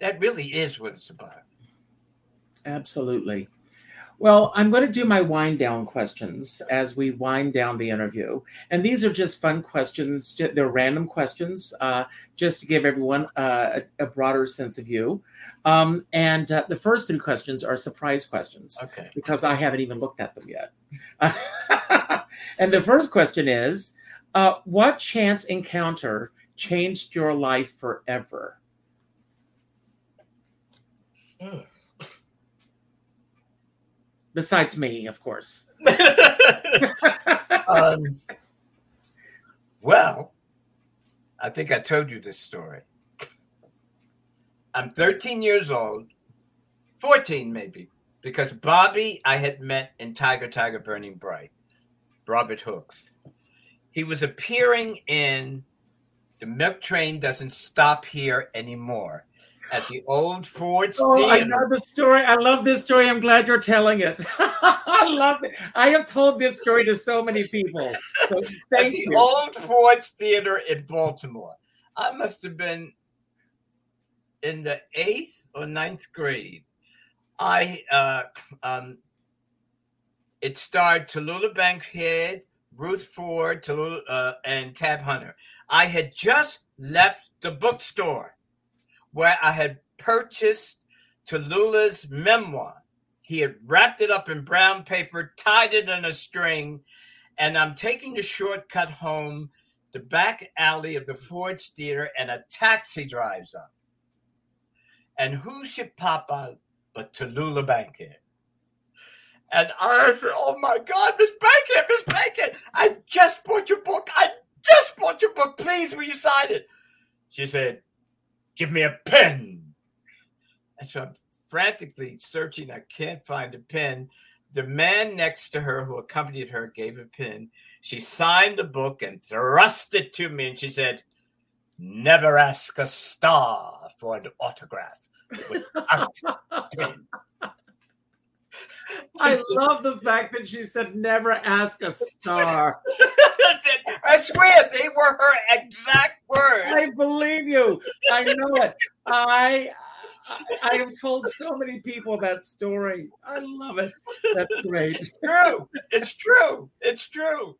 That really is what it's about. Absolutely. Well, I'm going to do my wind down questions as we wind down the interview. And these are just fun questions. They're random questions uh, just to give everyone uh, a, a broader sense of you. Um, and uh, the first three questions are surprise questions Okay. because I haven't even looked at them yet. and the first question is uh, What chance encounter changed your life forever? Besides me, of course. um, well, I think I told you this story. I'm 13 years old, 14 maybe, because Bobby I had met in Tiger Tiger Burning Bright, Robert Hooks. He was appearing in The Milk Train Doesn't Stop Here Anymore at the old Ford Oh, I know the story. I love this story. I'm glad you're telling it. I love it. I have told this story to so many people. So at the you. old Ford's Theater in Baltimore. I must have been in the eighth or ninth grade. I uh, um, it starred Tallulah Bankhead, Ruth Ford, Tallulah, uh, and Tab Hunter. I had just left the bookstore where I had purchased Tallulah's memoir. He had wrapped it up in brown paper, tied it in a string, and I'm taking the shortcut home, the back alley of the Ford's Theater, and a taxi drives up. And who should pop out but Tallulah Bankhead? And I said, Oh my God, Miss Bankhead, Miss Bankhead, I just bought your book. I just bought your book. Please, will you sign it? She said, Give me a pen. And so I'm frantically searching. I can't find a pen. The man next to her who accompanied her gave a pen. She signed the book and thrust it to me, and she said, Never ask a star for an autograph without a pen. I love the fact that she said never ask a star. I swear they were her exact words. I believe you. I know it. I I have told so many people that story. I love it. That's great. It's true. It's true. It's true.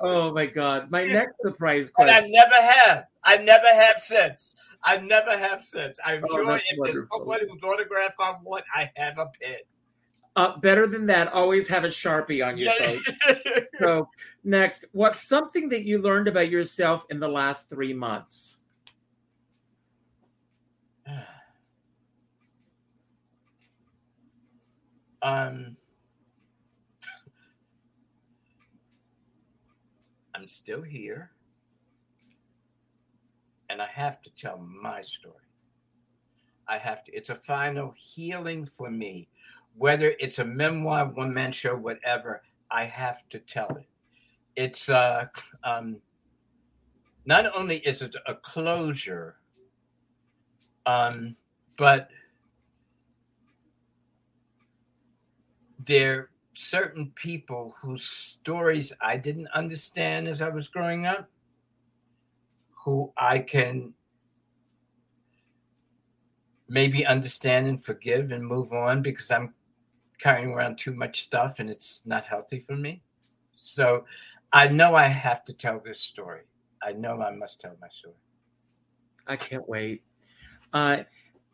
Oh my god. My next surprise And I never have. I never have since. I never have since. I'm Oh, sure if there's wonderful. someone whose autograph I want, I have a pen. Uh, better than that, always have a sharpie on your coat. So next, what's something that you learned about yourself in the last three months? um, I'm still here, and I have to tell my story. I have to. It's a final healing for me, whether it's a memoir, one man show, whatever. I have to tell it. It's uh, um, not only is it a closure, um, but there are certain people whose stories I didn't understand as I was growing up, who I can maybe understand and forgive and move on because I'm carrying around too much stuff and it's not healthy for me. So I know I have to tell this story. I know I must tell my story. I can't wait. Uh,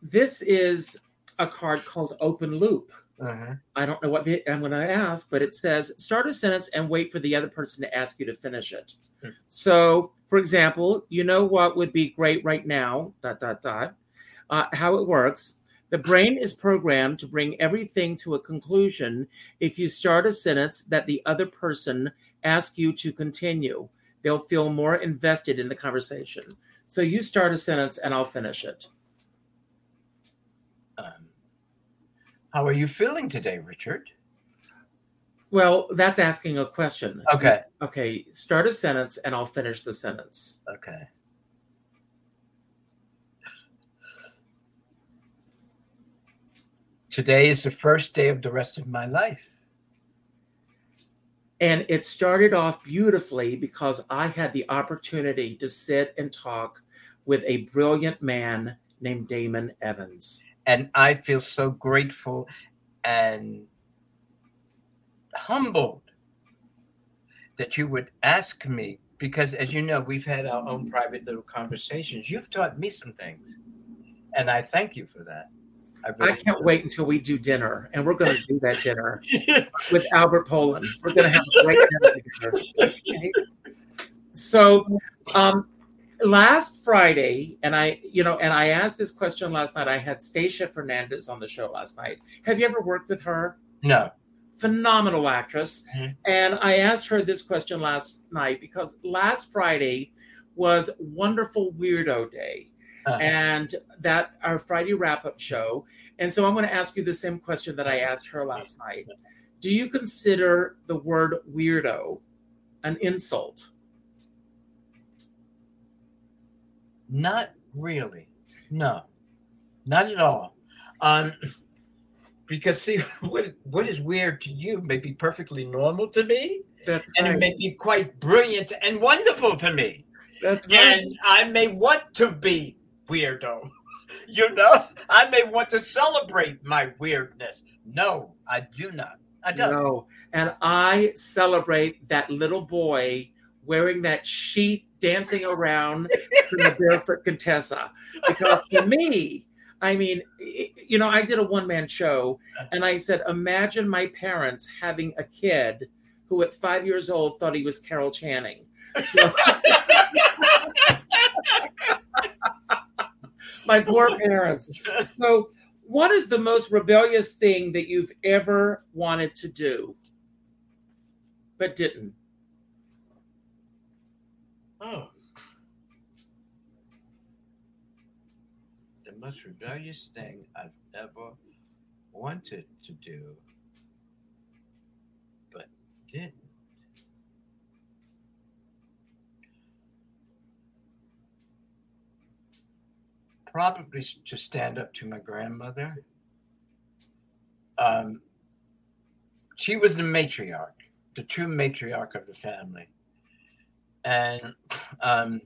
this is a card called Open Loop. Uh-huh. I don't know what the, I'm going to ask, but it says start a sentence and wait for the other person to ask you to finish it. Hmm. So, for example, you know what would be great right now, dot, dot, dot. Uh, how it works. The brain is programmed to bring everything to a conclusion if you start a sentence that the other person asks you to continue. They'll feel more invested in the conversation. So you start a sentence and I'll finish it. Um, how are you feeling today, Richard? Well, that's asking a question. Okay. Okay. Start a sentence and I'll finish the sentence. Okay. Today is the first day of the rest of my life. And it started off beautifully because I had the opportunity to sit and talk with a brilliant man named Damon Evans. And I feel so grateful and humbled that you would ask me because as you know we've had our own private little conversations you've taught me some things and i thank you for that I, really I can't wait until we do dinner, and we're going to do that dinner with Albert Poland. We're going to have a great dinner together. Okay? So, um, last Friday, and I, you know, and I asked this question last night. I had Stacia Fernandez on the show last night. Have you ever worked with her? No. Phenomenal actress. Mm-hmm. And I asked her this question last night because last Friday was Wonderful Weirdo Day uh-huh. and that our Friday wrap up show. And so I'm going to ask you the same question that I asked her last night. Do you consider the word weirdo an insult? Not really. No, not at all. Um, because see, what what is weird to you may be perfectly normal to me, That's and right. it may be quite brilliant and wonderful to me. That's right. And I may want to be weirdo. You know, I may want to celebrate my weirdness. No, I do not. I don't. No, and I celebrate that little boy wearing that sheet dancing around to the barefoot Contessa. Because for me, I mean, you know, I did a one man show and I said, imagine my parents having a kid who at five years old thought he was Carol Channing. So, my poor parents. So, what is the most rebellious thing that you've ever wanted to do but didn't? Oh. The most rebellious thing I've ever wanted to do but didn't. Probably to stand up to my grandmother. Um, she was the matriarch, the true matriarch of the family, and um,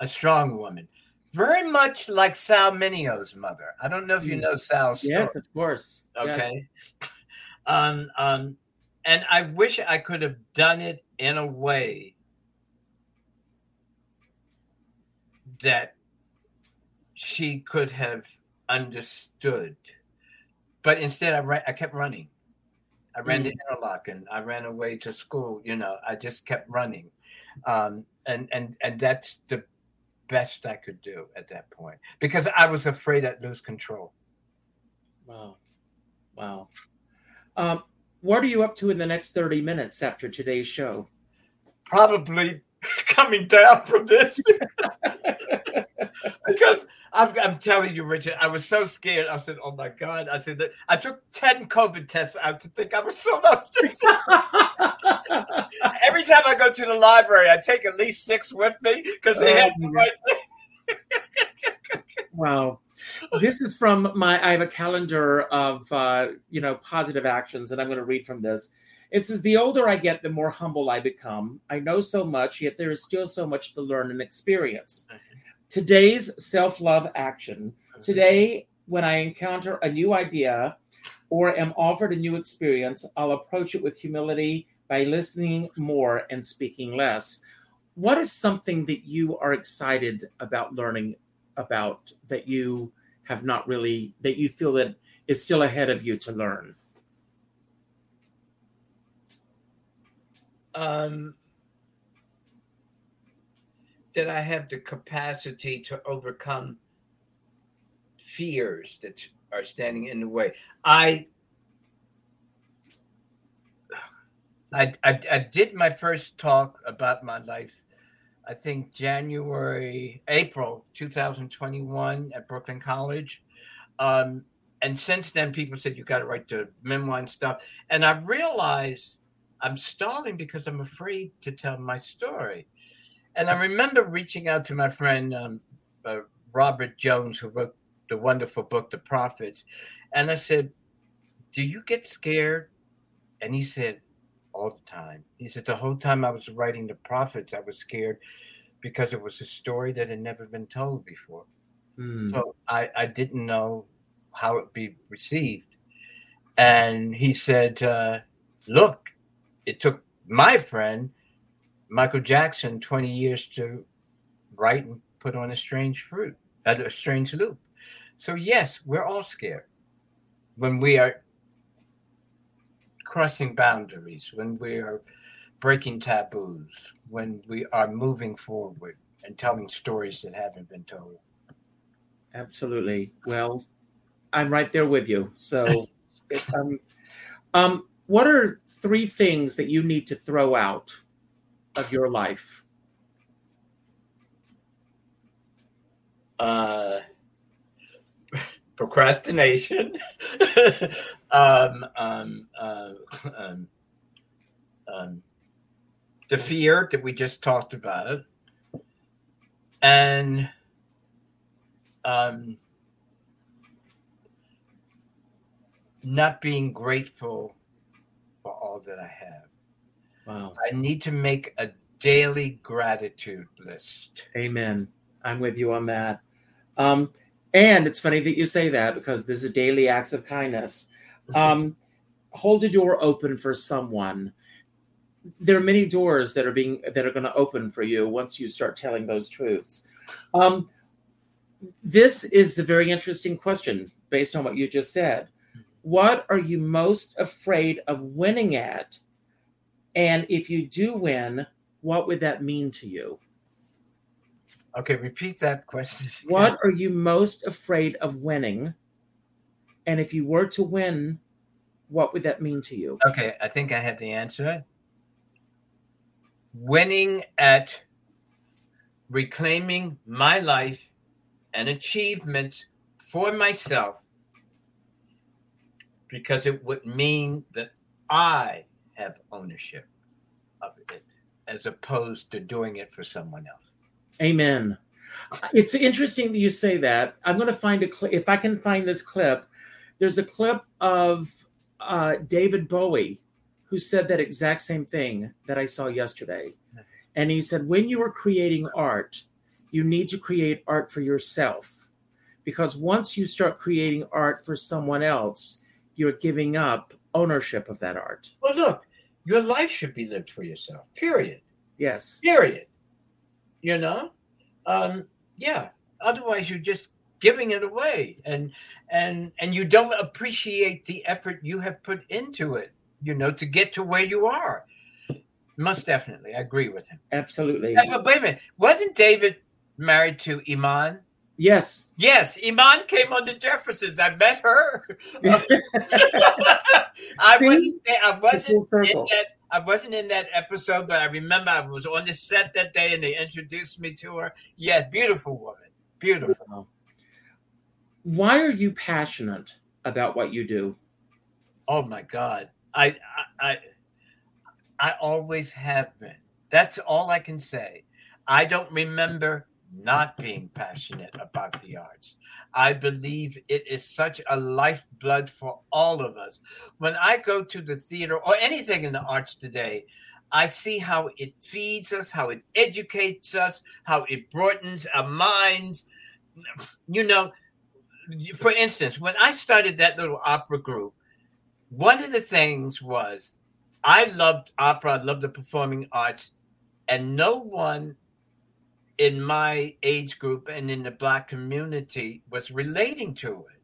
a strong woman, very much like Sal Mineo's mother. I don't know if you mm. know Sal's story. Yes, of course. Okay. Yes. Um, um, and I wish I could have done it in a way that she could have understood. But instead, I, ran, I kept running. I ran mm. to Interlochen. I ran away to school. You know, I just kept running, um, and and and that's the best I could do at that point because I was afraid I'd lose control. Wow, wow. Um, what are you up to in the next thirty minutes after today's show? Probably coming down from this. because I'm, I'm, telling you, Richard, I was so scared. I said, "Oh my god!" I said, "I took ten COVID tests out to think I was so much." Every time I go to the library, I take at least six with me because they oh, have the right thing. wow. This is from my. I have a calendar of uh, you know positive actions, and I'm going to read from this. It says, The older I get, the more humble I become. I know so much, yet there is still so much to learn and experience. Today's self love action. Today, when I encounter a new idea or am offered a new experience, I'll approach it with humility by listening more and speaking less. What is something that you are excited about learning about that you have not really, that you feel that is still ahead of you to learn? Um, that I have the capacity to overcome fears that are standing in the way. I I, I, I did my first talk about my life, I think January, April 2021 at Brooklyn College. Um, and since then, people said you got to write the memoir and stuff. And I realized I'm stalling because I'm afraid to tell my story. And I remember reaching out to my friend um, uh, Robert Jones, who wrote the wonderful book, The Prophets. And I said, Do you get scared? And he said, All the time. He said, The whole time I was writing The Prophets, I was scared because it was a story that had never been told before. Mm. So I, I didn't know how it would be received. And he said, uh, Look, it took my friend Michael Jackson 20 years to write and put on a strange fruit, a strange loop. So yes, we're all scared when we are crossing boundaries, when we are breaking taboos, when we are moving forward and telling stories that haven't been told. Absolutely. Well, I'm right there with you. So, um, um, what are three things that you need to throw out of your life? Uh, procrastination, um, um, uh, um, um, the fear that we just talked about, and um, not being grateful for all that I have. Wow. I need to make a daily gratitude list. Amen. I'm with you on that. Um, and it's funny that you say that because this is a daily acts of kindness. Um, hold a door open for someone. There are many doors that are being that are going to open for you once you start telling those truths. Um, this is a very interesting question based on what you just said. What are you most afraid of winning at? And if you do win, what would that mean to you? Okay, repeat that question. What are you most afraid of winning? And if you were to win, what would that mean to you? Okay, I think I have the answer. Winning at reclaiming my life and achievements for myself because it would mean that I have ownership of it as opposed to doing it for someone else. Amen. It's interesting that you say that. I'm going to find a clip. If I can find this clip, there's a clip of uh, David Bowie who said that exact same thing that I saw yesterday. And he said, when you are creating art, you need to create art for yourself. Because once you start creating art for someone else, you're giving up ownership of that art. Well, look, your life should be lived for yourself, period. Yes. Period. You know? Um, yeah. Otherwise you're just giving it away and and and you don't appreciate the effort you have put into it, you know, to get to where you are. Most definitely. I agree with him. Absolutely. Yeah, but wait a minute. Wasn't David married to Iman? Yes. Yes, Iman came on the Jeffersons. I met her. I wasn't. I wasn't in that. I wasn't in that episode, but I remember I was on the set that day, and they introduced me to her. Yeah, beautiful woman. Beautiful. Why are you passionate about what you do? Oh my God, I, I, I, I always have been. That's all I can say. I don't remember not being passionate about the arts. I believe it is such a lifeblood for all of us. When I go to the theater or anything in the arts today, I see how it feeds us, how it educates us, how it broadens our minds. You know, for instance, when I started that little opera group, one of the things was I loved opera, I loved the performing arts, and no one in my age group and in the black community was relating to it.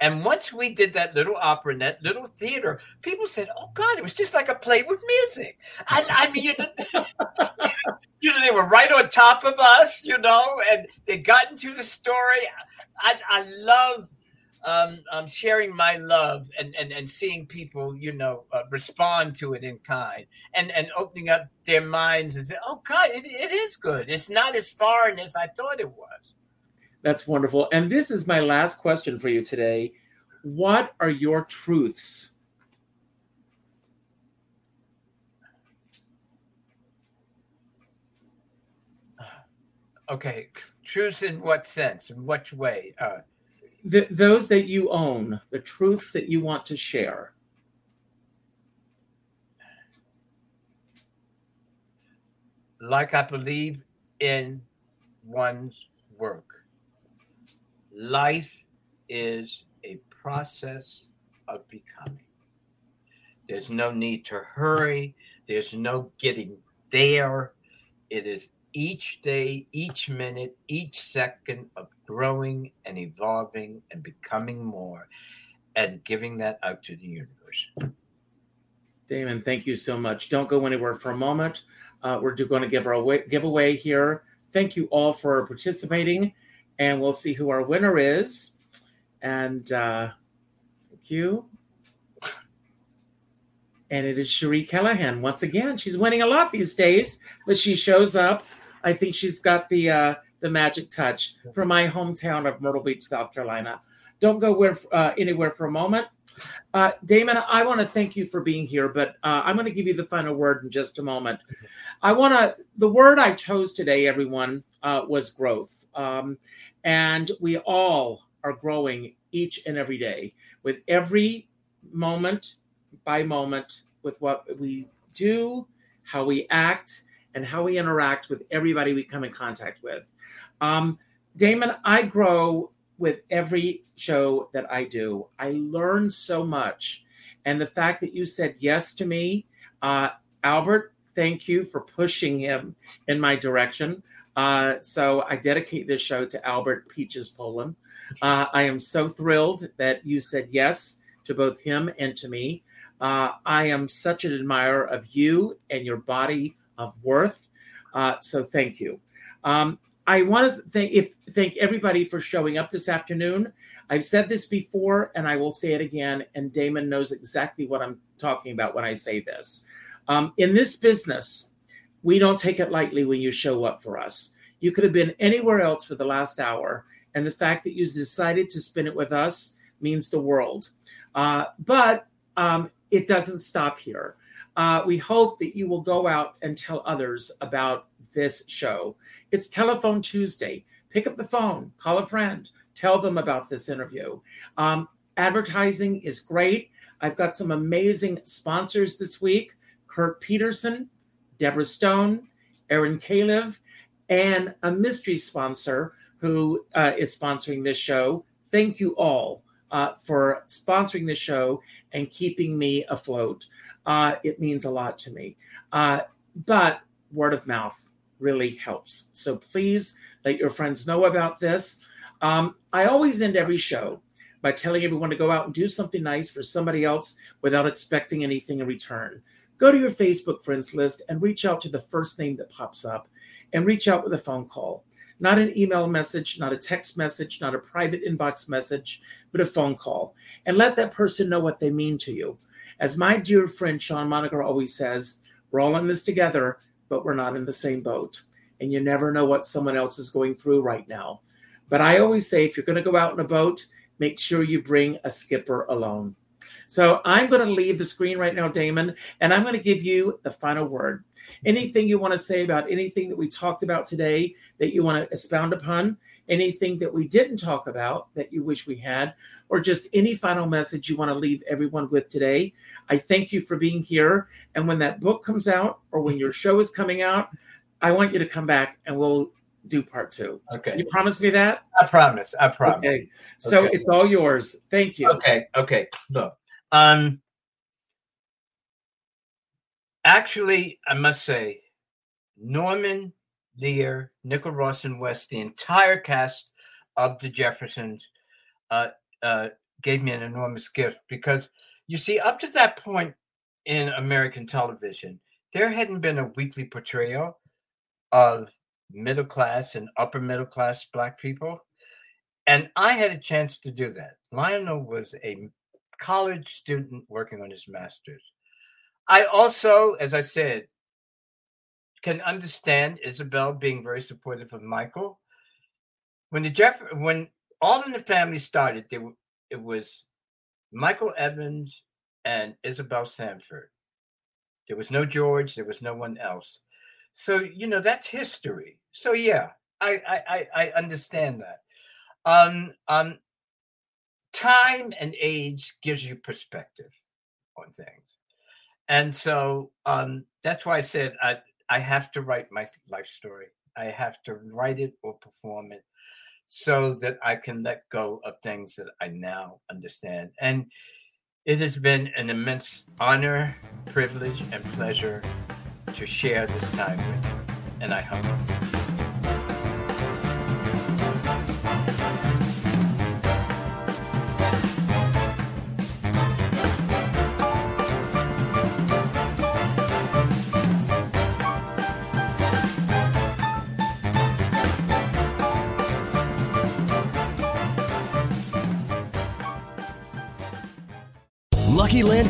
And once we did that little opera in that little theater, people said, "Oh God, it was just like a play with music." I, I mean, you know, you know, they were right on top of us, you know, and they got into the story. I, I love um, um, sharing my love and, and, and seeing people, you know, uh, respond to it in kind and, and opening up their minds and say, oh, God, it, it is good. It's not as foreign as I thought it was. That's wonderful. And this is my last question for you today. What are your truths? Okay, truths in what sense? In which way? Uh, the, those that you own, the truths that you want to share. Like I believe in one's work. Life is a process of becoming. There's no need to hurry. There's no getting there. It is each day, each minute, each second of growing and evolving and becoming more and giving that out to the universe. Damon, thank you so much. Don't go anywhere for a moment. Uh, we're going to give our away, giveaway here. Thank you all for participating, and we'll see who our winner is. And uh, thank you. And it is Cherie Callahan once again. She's winning a lot these days, but she shows up I think she's got the uh, the magic touch from my hometown of Myrtle Beach, South Carolina. Don't go where, uh, anywhere for a moment. Uh, Damon, I want to thank you for being here, but uh, I'm going to give you the final word in just a moment. I want to, the word I chose today, everyone, uh, was growth. Um, and we all are growing each and every day with every moment by moment with what we do, how we act, and how we interact with everybody we come in contact with. Um, Damon, I grow with every show that I do. I learn so much. And the fact that you said yes to me, uh, Albert, thank you for pushing him in my direction. Uh, so I dedicate this show to Albert Peaches Poland. Uh, I am so thrilled that you said yes to both him and to me. Uh, I am such an admirer of you and your body of worth. Uh, so thank you. Um, I want to thank if thank everybody for showing up this afternoon. I've said this before, and I will say it again. And Damon knows exactly what I'm talking about when I say this. Um, in this business, we don't take it lightly when you show up for us. You could have been anywhere else for the last hour, and the fact that you decided to spend it with us means the world. Uh, but um, it doesn't stop here. Uh, we hope that you will go out and tell others about this show. It's Telephone Tuesday. Pick up the phone, call a friend, tell them about this interview. Um, advertising is great. I've got some amazing sponsors this week Kurt Peterson, Deborah Stone, Aaron Kalev, and a mystery sponsor who uh, is sponsoring this show. Thank you all uh, for sponsoring this show and keeping me afloat uh, it means a lot to me. Uh, but word of mouth really helps. So please let your friends know about this. Um, I always end every show by telling everyone to go out and do something nice for somebody else without expecting anything in return. Go to your Facebook friends list and reach out to the first name that pops up and reach out with a phone call. Not an email message, not a text message, not a private inbox message, but a phone call. And let that person know what they mean to you. As my dear friend Sean Monaco always says, we're all in this together, but we're not in the same boat. And you never know what someone else is going through right now. But I always say if you're going to go out in a boat, make sure you bring a skipper alone. So I'm going to leave the screen right now, Damon, and I'm going to give you the final word. Anything you want to say about anything that we talked about today that you want to expound upon, anything that we didn't talk about that you wish we had, or just any final message you want to leave everyone with today. I thank you for being here. And when that book comes out or when your show is coming out, I want you to come back and we'll do part two. Okay. You promise me that? I promise. I promise. Okay. So okay. it's all yours. Thank you. Okay. Okay. Look. Um actually I must say Norman Lear, Nicholl Ross and West, the entire cast of the Jeffersons, uh, uh, gave me an enormous gift because you see, up to that point in American television, there hadn't been a weekly portrayal of middle class and upper middle class Black people. And I had a chance to do that. Lionel was a college student working on his master's. I also, as I said, can understand Isabel being very supportive of Michael. When the Jeff, when All in the Family started, there, it was Michael Evans and Isabel Sanford. There was no George. There was no one else. So you know that's history. So yeah, I I I understand that. Um um, time and age gives you perspective on things, and so um that's why I said I I have to write my life story. I have to write it or perform it so that I can let go of things that I now understand. And it has been an immense honor, privilege, and pleasure to share this time with you, and I hope. Lucky Land